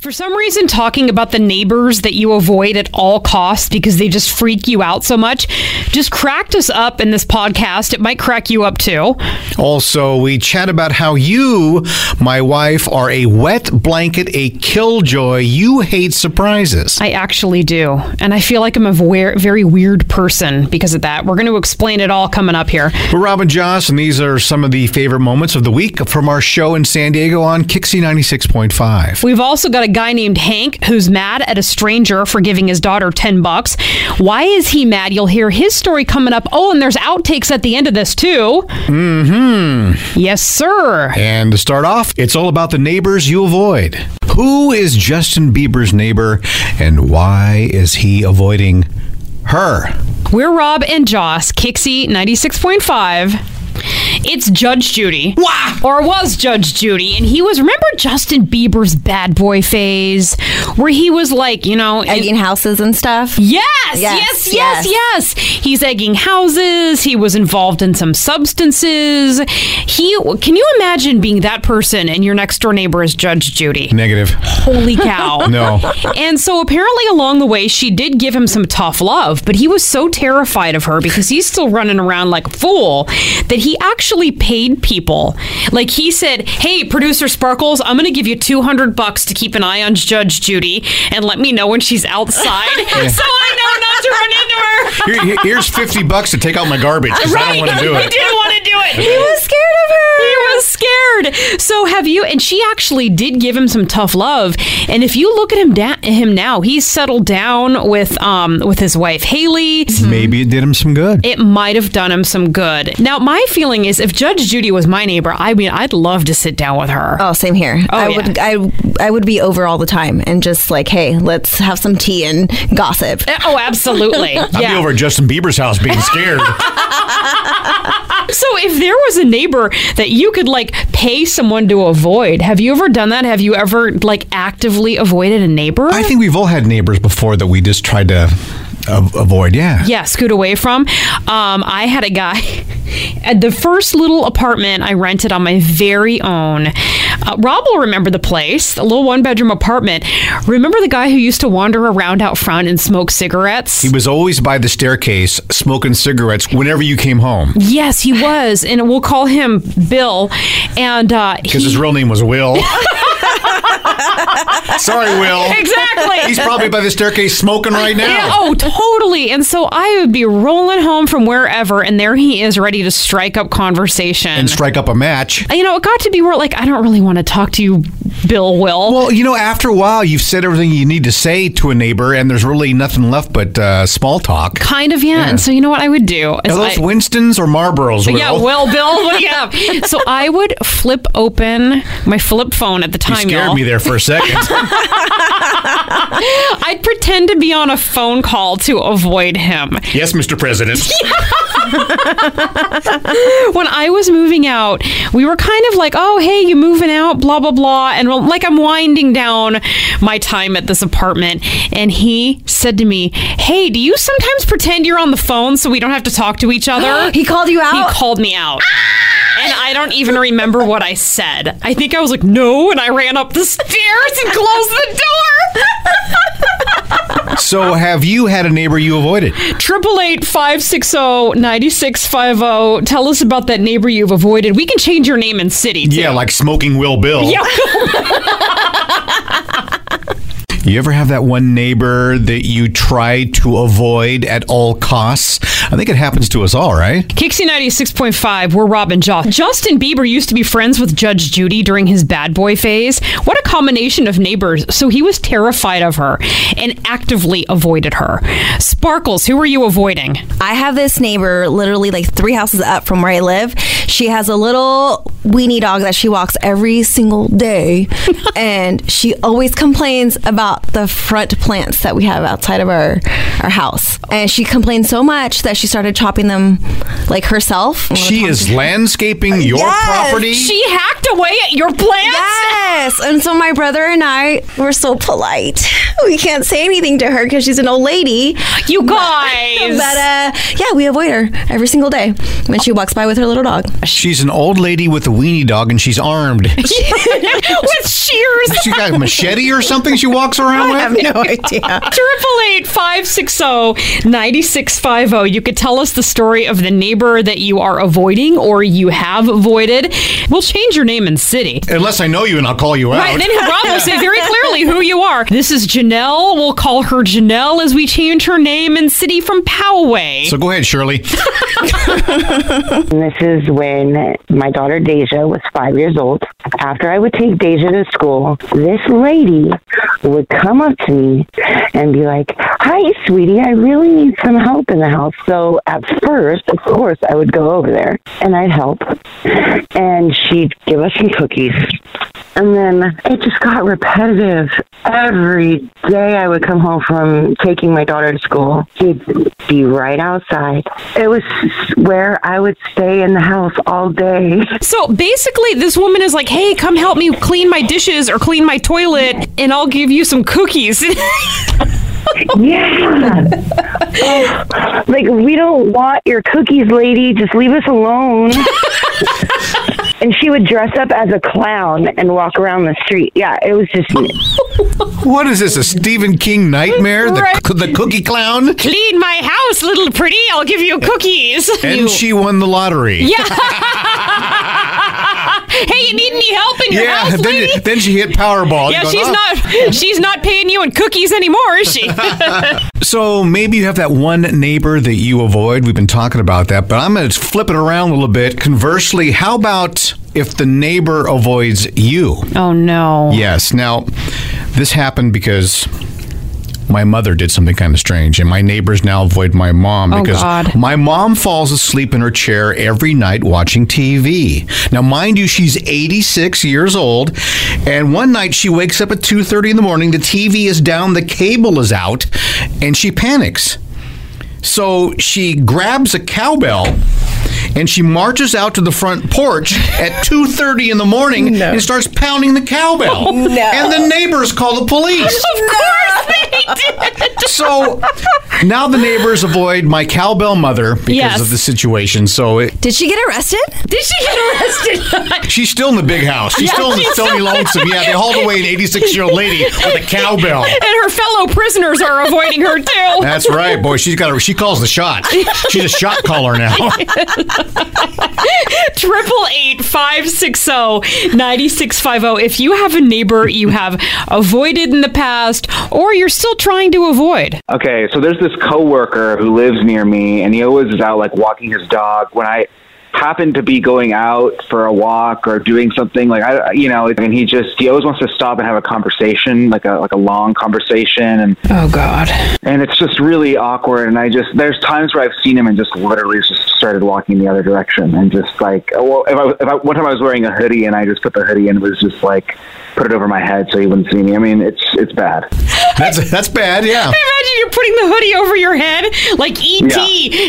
For some reason, talking about the neighbors that you avoid at all costs because they just freak you out so much just cracked us up in this podcast. It might crack you up too. Also, we chat about how you, my wife, are a wet blanket, a killjoy. You hate surprises. I actually do. And I feel like I'm a very weird person because of that. We're going to explain it all coming up here. We're Rob and Joss, and these are some of the favorite moments of the week from our show in San Diego on Kixie 96.5. We've also got a guy named Hank who's mad at a stranger for giving his daughter 10 bucks. Why is he mad? You'll hear his story coming up. Oh, and there's outtakes at the end of this too. Mm-hmm. Yes, sir. And to start off, it's all about the neighbors you avoid. Who is Justin Bieber's neighbor, and why is he avoiding her? We're Rob and Joss, Kixie 96.5. It's Judge Judy. Wow. Or was Judge Judy. And he was, remember Justin Bieber's bad boy phase? Where he was like, you know. Egging houses and stuff? Yes, yes, Yes, yes, yes, He's egging houses. He was involved in some substances. He can you imagine being that person and your next door neighbor is Judge Judy? Negative. Holy cow. No. And so apparently along the way she did give him some tough love, but he was so terrified of her because he's still running around like a fool that he actually paid people. Like he said, "Hey, producer Sparkles, I'm going to give you 200 bucks to keep an eye on Judge Judy and let me know when she's outside so I know not to run into her." Here, here- here's 50 bucks to take out my garbage because I don't want to do He it. didn't want to do it. He was scared scared. So have you? And she actually did give him some tough love. And if you look at him da- him now, he's settled down with um with his wife Hailey. Maybe it did him some good. It might have done him some good. Now, my feeling is if Judge Judy was my neighbor, I mean, I'd love to sit down with her. Oh, same here. Oh, I yeah. would I I would be over all the time and just like, hey, let's have some tea and gossip. Oh, absolutely. I'd be over at Justin Bieber's house being scared. So if there was a neighbor that you could like pay someone to avoid, have you ever done that? Have you ever like actively avoided a neighbor? I think we've all had neighbors before that we just tried to avoid. Yeah. yeah, scoot away from. Um, I had a guy at the first little apartment I rented on my very own. Uh, Rob will remember the place, a little one bedroom apartment. Remember the guy who used to wander around out front and smoke cigarettes? He was always by the staircase smoking cigarettes whenever you came home yes, he was, and we'll call him Bill. And uh, because his real name was Will. Sorry, Will. exactly. He's probably by the staircase smoking right now. Yeah, oh, totally. And so I would be rolling home from wherever, and there he is, ready to strike up conversation. And strike up a match. you know, it got to be where like I don't really want to talk to you, Bill. Will. Well, you know, after a while, you've said everything you need to say to a neighbor, and there's really nothing left but uh, small talk. kind of, yeah. Yeah. And so you know what I would do? Are those I- Winstons or Marlboros, Will? yeah, well, Bill, what do you have? so I would flip open my flip phone at the You time, scared y'all. me there for a second. I'd pretend to be on a phone call to avoid him. yes, Mr. President. when I was moving out, we were kind of like, oh, hey, you moving out, blah, blah, blah. And like I'm winding down my time at this apartment. And he said to me, hey, do you sometimes pretend you're on the phone so we don't have to talk to each other? He called you out? He called me out. Ah! And I don't even remember what I said. I think I was like, no. And I ran up the stairs and closed the door. So, have you had a neighbor you avoided? Triple eight five six zero ninety six five zero. Tell us about that neighbor you've avoided. We can change your name and city. Too. Yeah, like smoking Will Bill. Yeah. You ever have that one neighbor that you try to avoid at all costs? I think it happens to us all, right? Kixie 96.5, we're Rob and Joss. Justin Bieber used to be friends with Judge Judy during his bad boy phase. What a combination of neighbors. So he was terrified of her and actively avoided her. Sparkles, who are you avoiding? I have this neighbor literally like three houses up from where I live. She has a little weenie dog that she walks every single day. and she always complains about the front plants that we have outside of our, our house. And she complained so much that she started chopping them like herself. She is landscaping your Yes. property. She hacked away at your plants? Yes. And so my brother and I were so polite. We can't say anything to her because she's an old lady. You guys. But uh, yeah, we avoid her every single day when she walks by with her little dog. She's an old lady with a weenie dog and she's armed. with shears. she got a machete or something she walks around with? I with? have no idea. Triple eight five six zero ninety six five zero. You could tell us the story of the neighbor that you are avoiding or you have avoided. We'll change your name and city. Unless I know you and I'll call you out. Right, then Rob will say very clearly who you are. This is Janelle. We'll call her Janelle as we change her name and city from Poway. so go ahead, Shirley. This is when my daughter Deja was five years old. After I would take Deja to school, this lady would come up to me and be like, Hi, sweetie, I really need some help in the house. So at first, of course, I would go over there and I'd help. And she'd give us some cookies. And then it just got repetitive. Every day I would come home from taking my daughter to school, she'd be right outside. It was where I would stay in the house all day. So basically, this woman is like, hey, come help me clean my dishes or clean my toilet, and I'll give you some cookies. Yeah. Oh, like, we don't want your cookies, lady. Just leave us alone. and she would dress up as a clown and walk around the street. Yeah, it was just. What is this, a Stephen King nightmare? The, Right. the cookie clown? clean my house, little pretty. I'll give you cookies. And she won the lottery. Yeah. hey, you need any help in your Yeah, house, then, lady? then she hit Powerball. Yeah, You're she's "Oh." not. She's not paying you in cookies anymore, is she? So maybe you have that one neighbor that you avoid. We've been talking about that, but I'm going to flip it around a little bit. Conversely, how about if the neighbor avoids you? oh no. Yes. Now, this happened because my mother did something kind of strange, and my neighbors now avoid my mom Oh, because God. my mom falls asleep in her chair every night watching TV. Now, mind you, she's 86 years old, and one night she wakes up at 2:30 in the morning. The TV is down, the cable is out, and she panics. So she grabs a cowbell and she marches out to the front porch at 2:30 in the morning and starts pounding the cowbell. Oh, and the neighbors call the police. Of course they did. So now the neighbors avoid my cowbell mother because Yes. of the situation. So it, Did she get arrested? Did she get arrested? she's still in the big house. She's Yeah, still in the she's Stony Lonesome. Yeah, they hauled away an 86 year old lady with a cowbell. and her fellow prisoners are avoiding her too. That's right, boy. She's got. A, she calls the shots. She's a shot caller now. Triple eight five six zero ninety six five zero. If you have a neighbor you have avoided in the past, or you're still trying to avoid, Okay, so there's this coworker who lives near me, and he always is out like walking his dog. When I happen to be going out for a walk or doing something like I, you know, and he just he always wants to stop and have a conversation, like a like a long conversation, and oh god, and it's just really awkward. And I just there's times where I've seen him and just literally just started walking the other direction, and just like well, if I, if I one time I was wearing a hoodie and I just put the hoodie and was just like put it over my head so he wouldn't see me. I mean, it's it's bad. That's that's bad. Yeah. Imagine you're putting the hoodie over your head like ET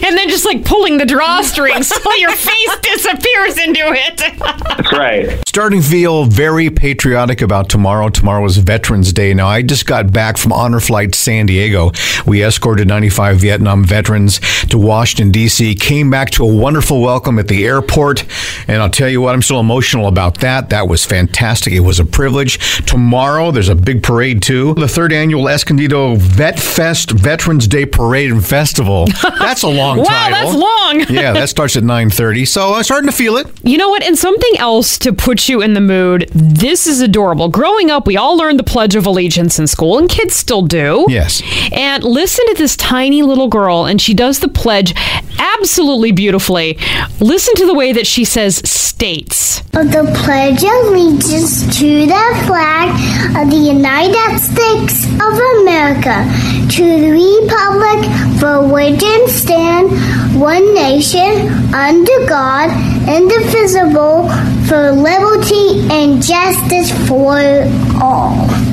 and then just like pulling the drawstrings so your face disappears into it. That's right. Starting to feel very patriotic about tomorrow. Tomorrow is Veterans Day. Now, I just got back from Honor Flight San Diego. We escorted 95 Vietnam veterans to Washington, D.C., came back to a wonderful welcome at the airport. And I'll tell you what, I'm still emotional about that. That was fantastic. It was a privilege. Tomorrow, there's a big parade, too. The third annual Escondido Vet Fest Veterans Day Parade and Festival. That's a long wow, title. that's long. yeah, that starts at 9.30. So I'm starting to feel it. You know what? And something else to put you in the mood. This is adorable. Growing up, we all learned the Pledge of Allegiance in school, and kids still do. Yes. And listen to this tiny little girl, and she does the pledge absolutely beautifully. Listen to the way that she says states. the Pledge of Allegiance to the flag of the United States of America, to the Republic for which it stands, one nation, under God, indivisible, for liberty and justice for all.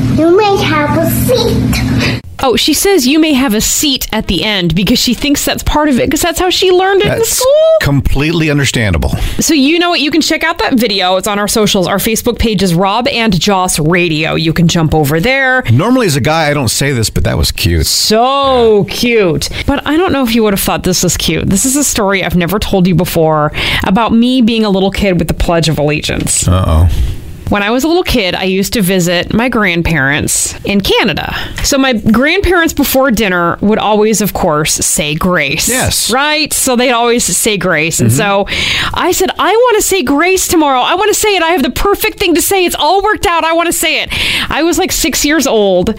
Oh, she says you may have a seat at the end because she thinks that's part of it because that's how she learned it in school. completely understandable. So you know what? You can check out that video. It's on our socials. Our Facebook page is Rob and Joss Radio. You can jump over there. Normally, as a guy, I don't say this, but that was cute. So cute. But I don't know if you would have thought this was cute. This is a story I've never told you before about me being a little kid with the Pledge of Allegiance. Uh oh. When I was a little kid, I used to visit my grandparents in Canada. So my grandparents before dinner would always, of course, say grace. Yes. Right? So they'd always say grace. And mm-hmm. so I said, I want to say grace tomorrow. I want to say it. I have the perfect thing to say. It's all worked out. I want to say it. I was like six years old.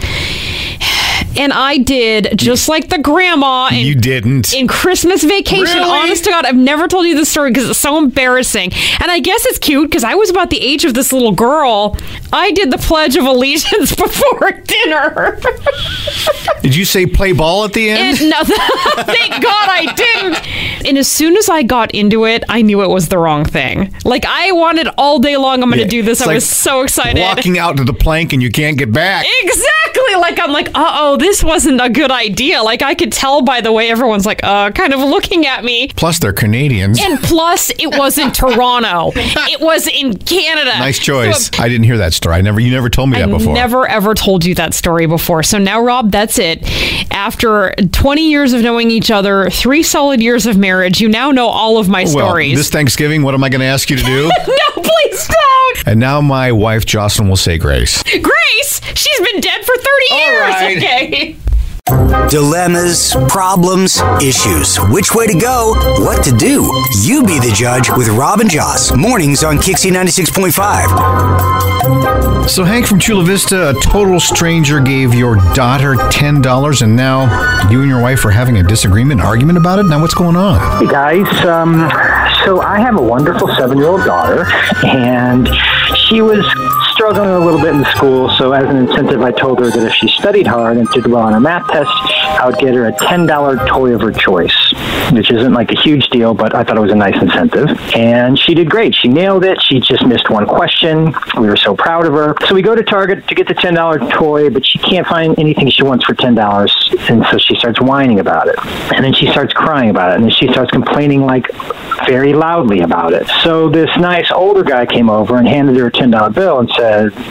And I did just like the grandma in, You didn't. in Christmas vacation. Really? Honest to God, I've never told you this story because it's so embarrassing. And I guess it's cute because I was about the age of this little girl. I did the Pledge of Allegiance before dinner. Did you say play ball at the end? and no, thank God I didn't. And as soon as I got into it, I knew it was the wrong thing. Like I wanted all day long. I'm going to Yeah, do this. I like was so excited. Walking out to the plank and you can't get back. Exactly. Like I'm like, uh oh, this wasn't a good idea. Like I could tell by the way everyone's like, uh, kind of looking at me. Plus, they're Canadians. And plus, it wasn't Toronto. It was in Canada. Nice choice. So I didn't hear that story. I never. You never told me I that before. never ever told you that story before. So now, Rob, that's it. After 20 years of knowing each other, three solid years of marriage, you now know all of my well, stories. this Thanksgiving, what am I going to ask you to do? no, please don't. and now my wife Jocelyn will say grace. Grace, she's been dead for 30 years. right. Okay. Dilemmas, problems, issues. Which way to go? What to do? You be the judge with Rob and Joss. Mornings on Kixie 96.5. So Hank from Chula Vista, a total stranger, gave your daughter ten dollars, and now you and your wife are having a disagreement, argument about it. Now what's going on? Hey guys, um, so I have a wonderful seven-year-old daughter, and she was struggling a little bit in school. So as an incentive, I told her that if she studied hard and did well on her math test, I would get her a ten-dollar toy of her choice, which isn't like a huge deal, but I thought it was a nice incentive. And she did great. She nailed it. She just missed one question. We were so proud of her. So we go to Target to get the ten dollar toy, but she can't find anything she wants for ten dollars, and so she starts whining about it, and then she starts crying about it, and then she starts complaining like very loudly about it. So this nice older guy came over and handed her a ten dollar bill and said,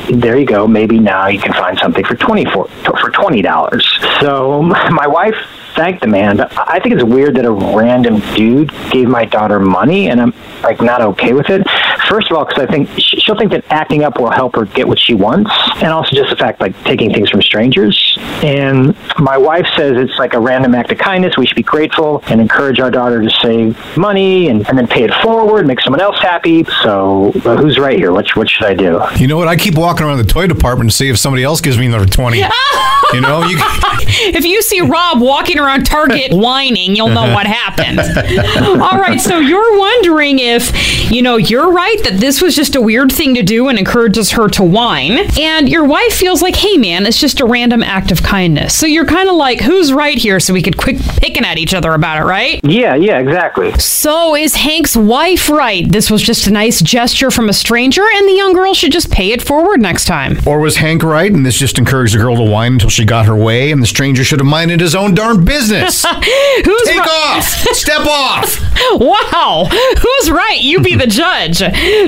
"There you go. Maybe now you can find something for twenty for twenty dollars." So my wife thanked the man, but I think it's weird that a random dude gave my daughter money, and I'm like not okay with it. First of all, because I think she'll think that acting up will help her get what she wants, and also just the fact like taking things from strangers. And my wife says it's like a random act of kindness. We should be grateful and encourage our daughter to save money and, and then pay it forward, make someone else happy. So uh, who's right here? What, what should I do? You know what? I keep walking around the toy department to see if somebody else gives me another twenty. you know, you If you see Rob walking around on Target whining, you'll know what happened. All right, so you're wondering if, you know, you're right that this was just a weird thing to do and encourages her to whine. And your wife feels like, hey, man, it's just a random act of kindness. So you're kind of like, who's right here? So we could quit picking at each other about it, right? Yeah, yeah, exactly. So is Hank's wife right? This was just a nice gesture from a stranger, and the young girl should just pay it forward next time. Or was Hank right and this just encouraged the girl to whine until she got her way and the stranger should have minded his own darn business? Who's Take ri- off! Step off! Wow, who's right? You be the judge.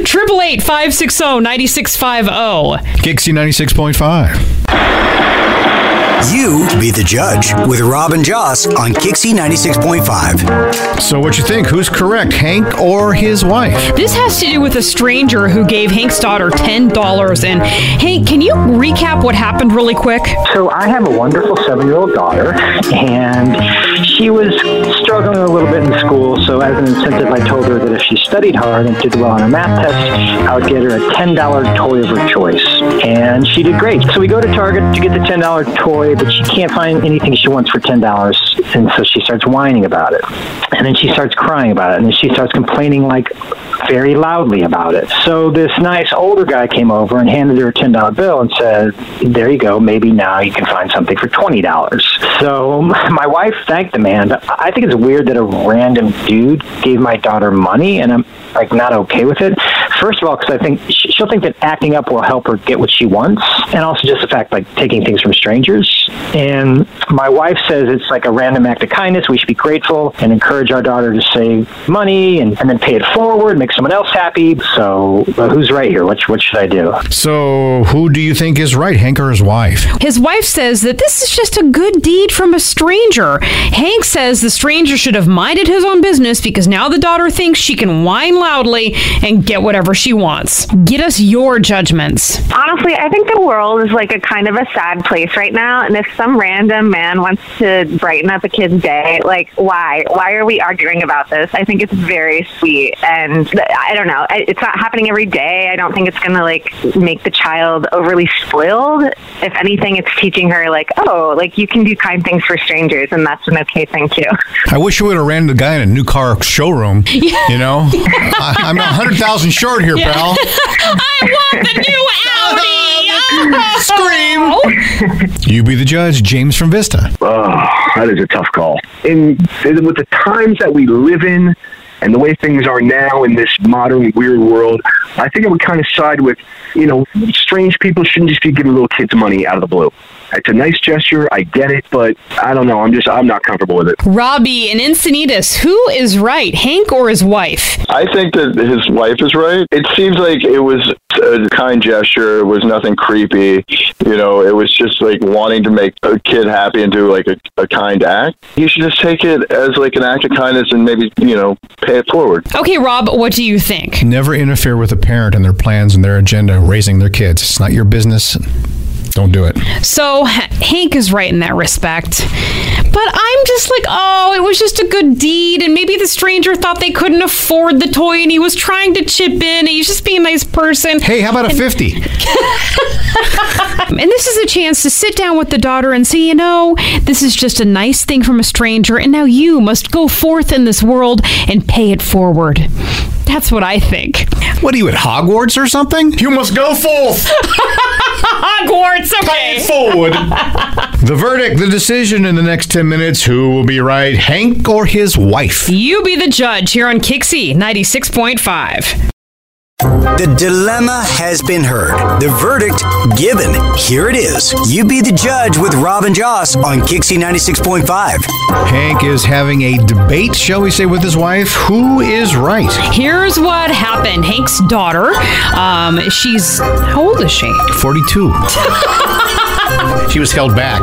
Triple eight five six oh zero oh. ninety six five zero. Kixie 96.5. You be the judge with Rob and Joss on Kixie 96.5. So what you think? Who's correct, Hank or his wife? This has to do with a stranger who gave Hank's daughter ten dollars. And Hank, can you recap what happened really quick? So I have a wonderful seven-year-old daughter, and she was struggling a little bit in school. So as an incentive, I told her that if she studied hard and did well on her math test, I would get her a ten dollar toy of her choice, and she did great. So we go to Target to get the ten dollar but she can't find anything she wants for ten dollars, and so she starts whining about it, and then she starts crying about it, and then she starts complaining like very loudly about it. So this nice older guy came over and handed her a ten dollar bill and said, "There you go. Maybe now you can find something for twenty dollars." So my wife thanked the man. But I think it's weird that a random dude gave my daughter money, and I'm like not okay with it. First of all, because I think she'll think that acting up will help her get what she wants, and also just the fact like taking things from strangers. And my wife says it's like a random act of kindness. We should be grateful and encourage our daughter to save money and, and then pay it forward, make someone else happy. So uh, who's right here? What, what should I do? So who do you think is right, Hank or his wife? His wife says that this is just a good deed from a stranger. Hank says the stranger should have minded his own business because now the daughter thinks she can whine loudly and get whatever she wants. Get us your judgments. Honestly, I think the world is like a kind of a sad place right now. And if some random man wants to brighten up a kid's day, like, why? Why are we arguing about this? I think it's very sweet. And I don't know. It's not happening every day. I don't think it's going to like make the child overly spoiled. If anything, it's teaching her, like, oh, like you can do kind things for strangers, and that's an okay thing too. I wish you would have ran the guy in a new car showroom. You know, I, I'm a hundred thousand short here, pal. I want the new Audi. Scream! You be the judge, James from Vista. Oh, that is a tough call. In with the times that we live in and the way things are now in this modern weird world, I think I would kind of side with, you know, strange people shouldn't just be giving little kids money out of the blue. It's a nice gesture, I get it, but I don't know. I'm just I'm not comfortable with it. Robbie and Encinitas, who is right, Hank or his wife? I think that his wife is right. It seems like it was a kind gesture. It was nothing creepy. You know, it was just like wanting to make a kid happy and do like a, a kind act. You should just take it as like an act of kindness and maybe, you know, pay it forward. Okay, Rob, what do you think? Never interfere with a parent and their plans and their agenda raising their kids. It's not your business. Don't do it. So Hank is right in that respect. But I'm just like, oh, it was just a good deed, and maybe the stranger thought they couldn't afford the toy, and he was trying to chip in, and he's just being a nice person. Hey, how about a And- 50? And this is a chance to sit down with the daughter and say, you know, this is just a nice thing from a stranger, and now you must go forth in this world and pay it forward. That's what I think. What are you at Hogwarts or something? You must go forth. Hogwarts, okay. forward. the verdict, the decision in the next 10 minutes. Who will be right, Hank or his wife? You be the judge here on Kixie 96.5. The dilemma has been heard. The verdict given. Here it is. You be the judge with Rob and Joss on Kixie 96.5. Hank is having a debate, shall we say, with his wife. Who is right? Here's what happened. Hank's daughter, um, she's how old is she? 42. she was held back.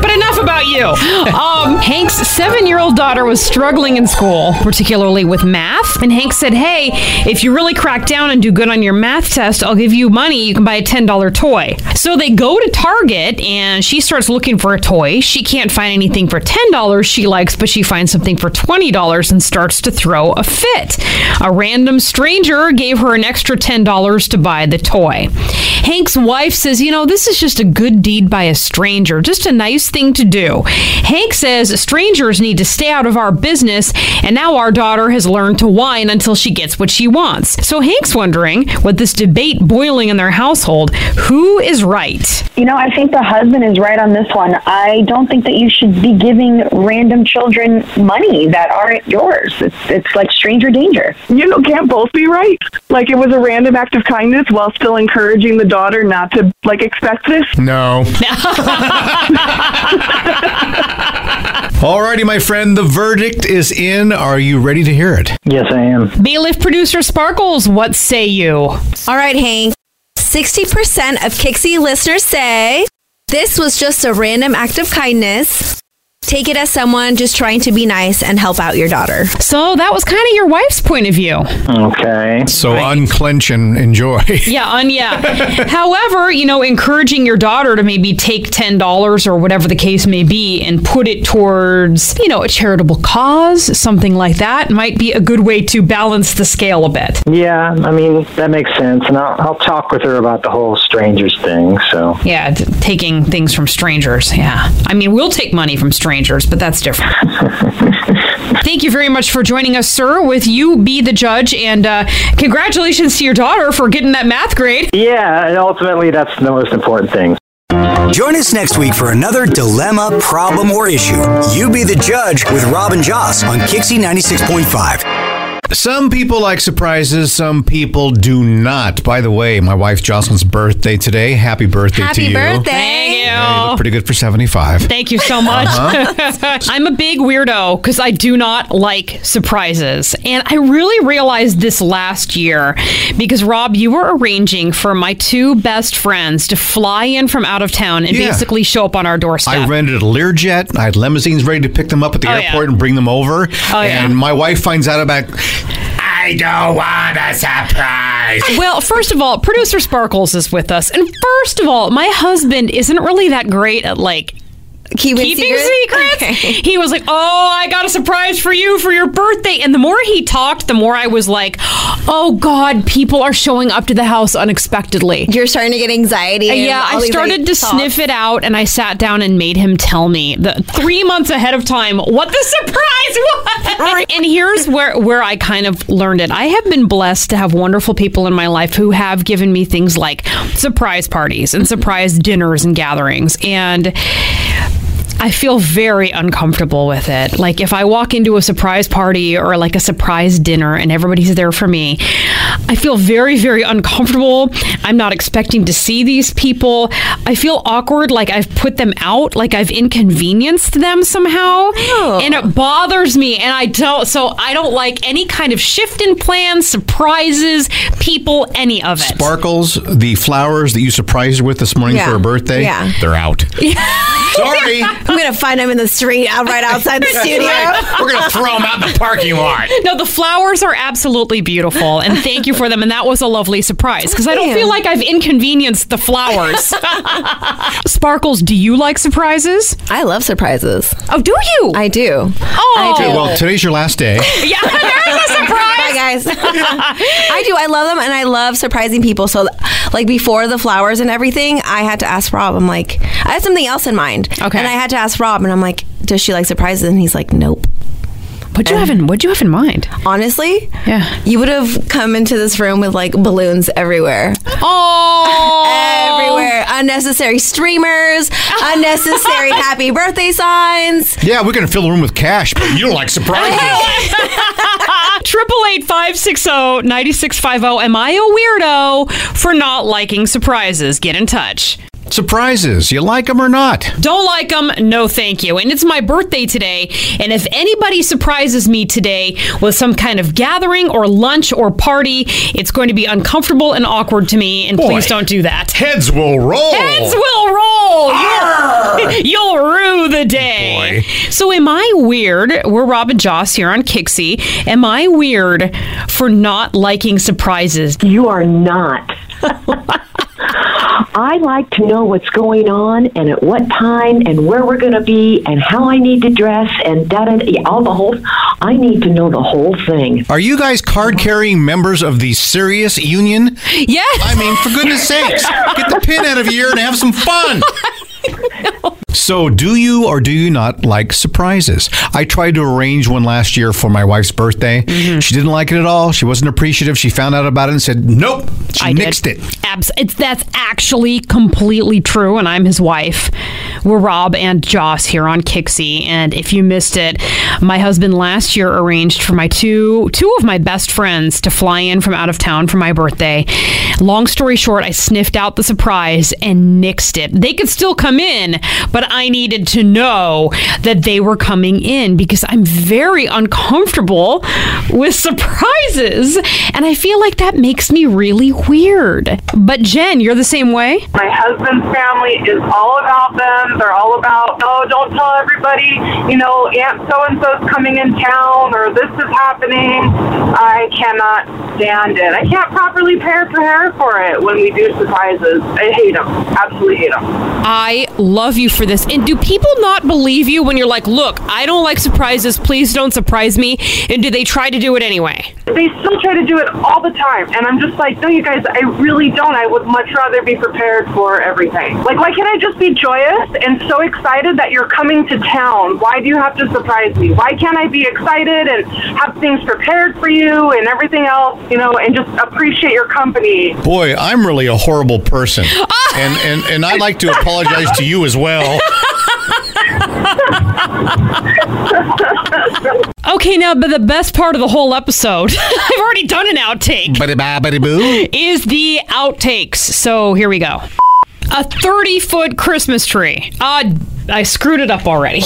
But enough about you. Um, Hank's seven year old daughter was struggling in school, particularly with math. And Hank said, Hey, if you really crack down and do good on your math test, I'll give you money. You can buy a $10 toy. So they go to Target and she starts looking for a toy. She can't find anything for $10 she likes, but she finds something for $20 and starts to throw a fit. A random stranger gave her an extra $10 to buy the toy. Hank's wife says, You know, this is just a good deed by a stranger, just a nice thing to do. Hank says strangers need to stay out of our business, and now our daughter has learned to whine until she gets what she wants. So Hank's wondering, with this debate boiling in their household, who is right? You know, I think the husband is right on this one. I don't think that you should be giving random children money that aren't yours. It's, it's like stranger danger. You know, can't both be right. Like it was a random act of kindness while still encouraging the daughter not to like expect this. No. Alrighty, my friend, the verdict is in. Are you ready to hear it? Yes, I am. Bailiff producer Sparkles, what say you? All right, Hank. 60% of Kixie listeners say this was just a random act of kindness. Take it as someone just trying to be nice and help out your daughter. So that was kind of your wife's point of view. Okay. So unclench and enjoy. Yeah, on yeah. However, you know, encouraging your daughter to maybe take ten dollars or whatever the case may be and put it towards, you know, a charitable cause, something like that, might be a good way to balance the scale a bit. Yeah, I mean, that makes sense. And I'll, I'll talk with her about the whole strangers thing. So, Yeah, t- taking things from strangers. Yeah. I mean, we'll take money from strangers, but that's different. Thank you very much for joining us, sir. With you be the judge, and uh, congratulations to your daughter for getting that math grade. yeah, and ultimately, that's the most important thing. Join us next week for another dilemma, problem, or issue. You be the judge with Rob and Joss on Kixie 96.5. Some people like surprises, some people do not. By the way, my wife Jocelyn's birthday today. Happy birthday to you. Thank you. Yeah, you look pretty good for 75. Thank you so much. Uh-huh. I'm a big weirdo because I do not like surprises. And I really realized this last year because, Rob, you were arranging for my two best friends to fly in from out of town and Yeah. basically show up on our doorstep. I rented a Learjet. I had limousines ready to pick them up at the Oh, airport yeah. and bring them over. Oh, yeah. and my wife finds out about. I don't want a surprise. well, first of all, producer Sparkles is with us. And first of all, my husband isn't really that great at like Keeping, keeping secrets? secrets. He was like, "Oh, I got a surprise for you for your birthday." And the more he talked, the more I was like, "Oh God, people are showing up to the house unexpectedly." You're starting to get anxiety. Uh, yeah, I started like, to sniff it out, and I sat down and made him tell me the three months ahead of time what the surprise was. Right. and here's where where I kind of learned it. I have been blessed to have wonderful people in my life who have given me things like surprise parties and surprise dinners and gatherings, and. I feel very uncomfortable with it. Like if I walk into a surprise party or like a surprise dinner and everybody's there for me, I feel very, very uncomfortable. I'm not expecting to see these people. I feel awkward, like I've put them out, like I've inconvenienced them somehow. Oh. And it bothers me. And I don't, so I don't like any kind of shift in plans, surprises, people, any of it. Sparkles, the flowers that you surprised her with this morning Yeah. for her birthday, Yeah. they're out. Sorry. I'm gonna find him in the street out right outside the studio. We're going to throw them out in the parking lot. No, the flowers are absolutely beautiful, and thank you for them. And that was a lovely surprise because I don't Yeah. feel like I've inconvenienced the flowers. Sparkles, do you like surprises? I love surprises. Oh, do you? I do. Oh, I do. Okay, well, today's your last day. yeah, there's a surprise. Guys. I do. I love them, and I love surprising people. So, like before the flowers and everything, I had to ask Rob. I'm like, I had something else in mind. Okay. And I had to ask Rob, and I'm like, does she like surprises? And he's like, nope. What'd you have in What'd you have in mind? Honestly, Yeah. you would have come into this room with like balloons everywhere. Oh, Everywhere. Unnecessary streamers, unnecessary happy birthday signs. Yeah, we're going to fill the room with cash, but you don't like surprises. Triple eight five six zero ninety six five zero. Am I a weirdo for not liking surprises? Get in touch. Surprises, you like them or not? Don't like them? No, thank you. And it's my birthday today. And if anybody surprises me today with some kind of gathering or lunch or party, it's going to be uncomfortable and awkward to me. And Boy. please don't do that. Heads will roll. Heads will roll. You'll, you'll rue the day. So, am I weird? We're Rob and Joss here on Kixie. Am I weird for not liking surprises? You are not. I like to know what's going on and at what time and where we're going to be and how I need to dress and da da da- all the whole. I need to know the whole thing. Are you guys card carrying members of the Serious Union? Yes. I mean, for goodness sakes, get the pin out of your ear and have some fun. So, do you or do you not like surprises? I tried to arrange one last year for my wife's birthday. Mm-hmm. She didn't like it at all. She wasn't appreciative. She found out about it and said, "Nope." She I did. nixed it. Abs- it's that's actually completely true, and I'm his wife. We're Rob and Joss here on Kixie, and if you missed it, my husband last year arranged for my two two of my best friends to fly in from out of town for my birthday. Long story short, I sniffed out the surprise and nixed it. They could still come in, but I needed to know that they were coming in because I'm very uncomfortable with surprises, and I feel like that makes me really weird. But Jen, you're the same way? My husband's family is all about them. They're all about, oh, don't tell everybody, you know, Aunt so and so's coming in town or this is happening. I cannot stand it. I can't properly prepare, prepare for it when we do surprises. I hate them. Absolutely hate them. I love you for this. And do people not believe you when you're like, look, I don't like surprises. Please don't surprise me? And do they try to do it anyway? They still try to do it all the time. And I'm just like, no, you guys, I really don't. I would much rather be prepared for everything. Like, why can't I just be joyous and so excited that you're coming to town? Why do you have to surprise me? Why can't I be excited and have things prepared for you and everything else, you know, and just appreciate your company? Boy, I'm really a horrible person, and and and I'd like to apologize to you as well. Okay, now, but the best part of the whole episode, I've already done an outtake, Buddy ba buddy boo. is the outtakes. So here we go. A 30 foot Christmas tree. Uh, I screwed it up already.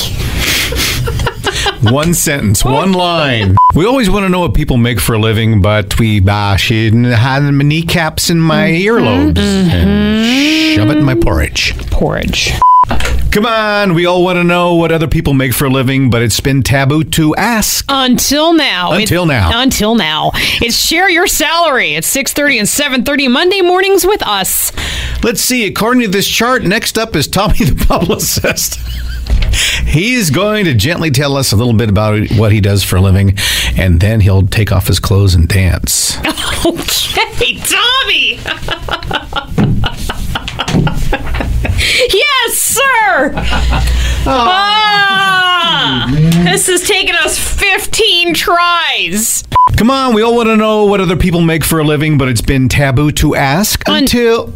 One sentence, one line. We always want to know what people make for a living, but we uh, she had kneecaps in my earlobes and shove it in my porridge. Porridge. Come on, we all want to know what other people make for a living, but it's been taboo to ask. Until now. Until It- now. Until now. It's share your salary at 6:30 and 7:30 Monday mornings with us. Let's see. According to this chart, next up is Tommy the publicist. He's going to gently tell us a little bit about what he does for a living, and then he'll take off his clothes and dance. Okay, Tommy. yes, sir. Ah, this has taken us 15 tries. Come on, we all want to know what other people make for a living, but it's been taboo to ask until.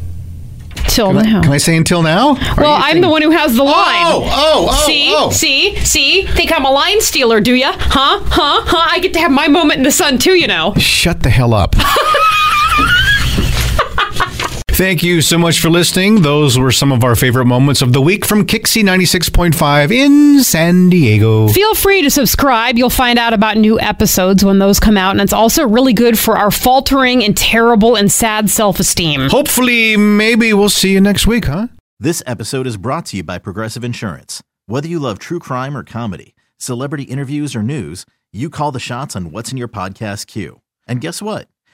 Till Can I, now. can I say until now? Well, I'm think- the one who has the line. Oh, oh, oh, See, oh. see, see. Think I'm a line stealer, do ya? Huh? Huh? Huh? I get to have my moment in the sun too, you know. Shut the hell up. Thank you so much for listening. Those were some of our favorite moments of the week from Kixie 96.5 in San Diego. Feel free to subscribe. You'll find out about new episodes when those come out, and it's also really good for our faltering and terrible and sad self-esteem. Hopefully, maybe we'll see you next week, huh? This episode is brought to you by Progressive Insurance. Whether you love true crime or comedy, celebrity interviews or news, you call the shots on what's in your podcast queue. And guess what?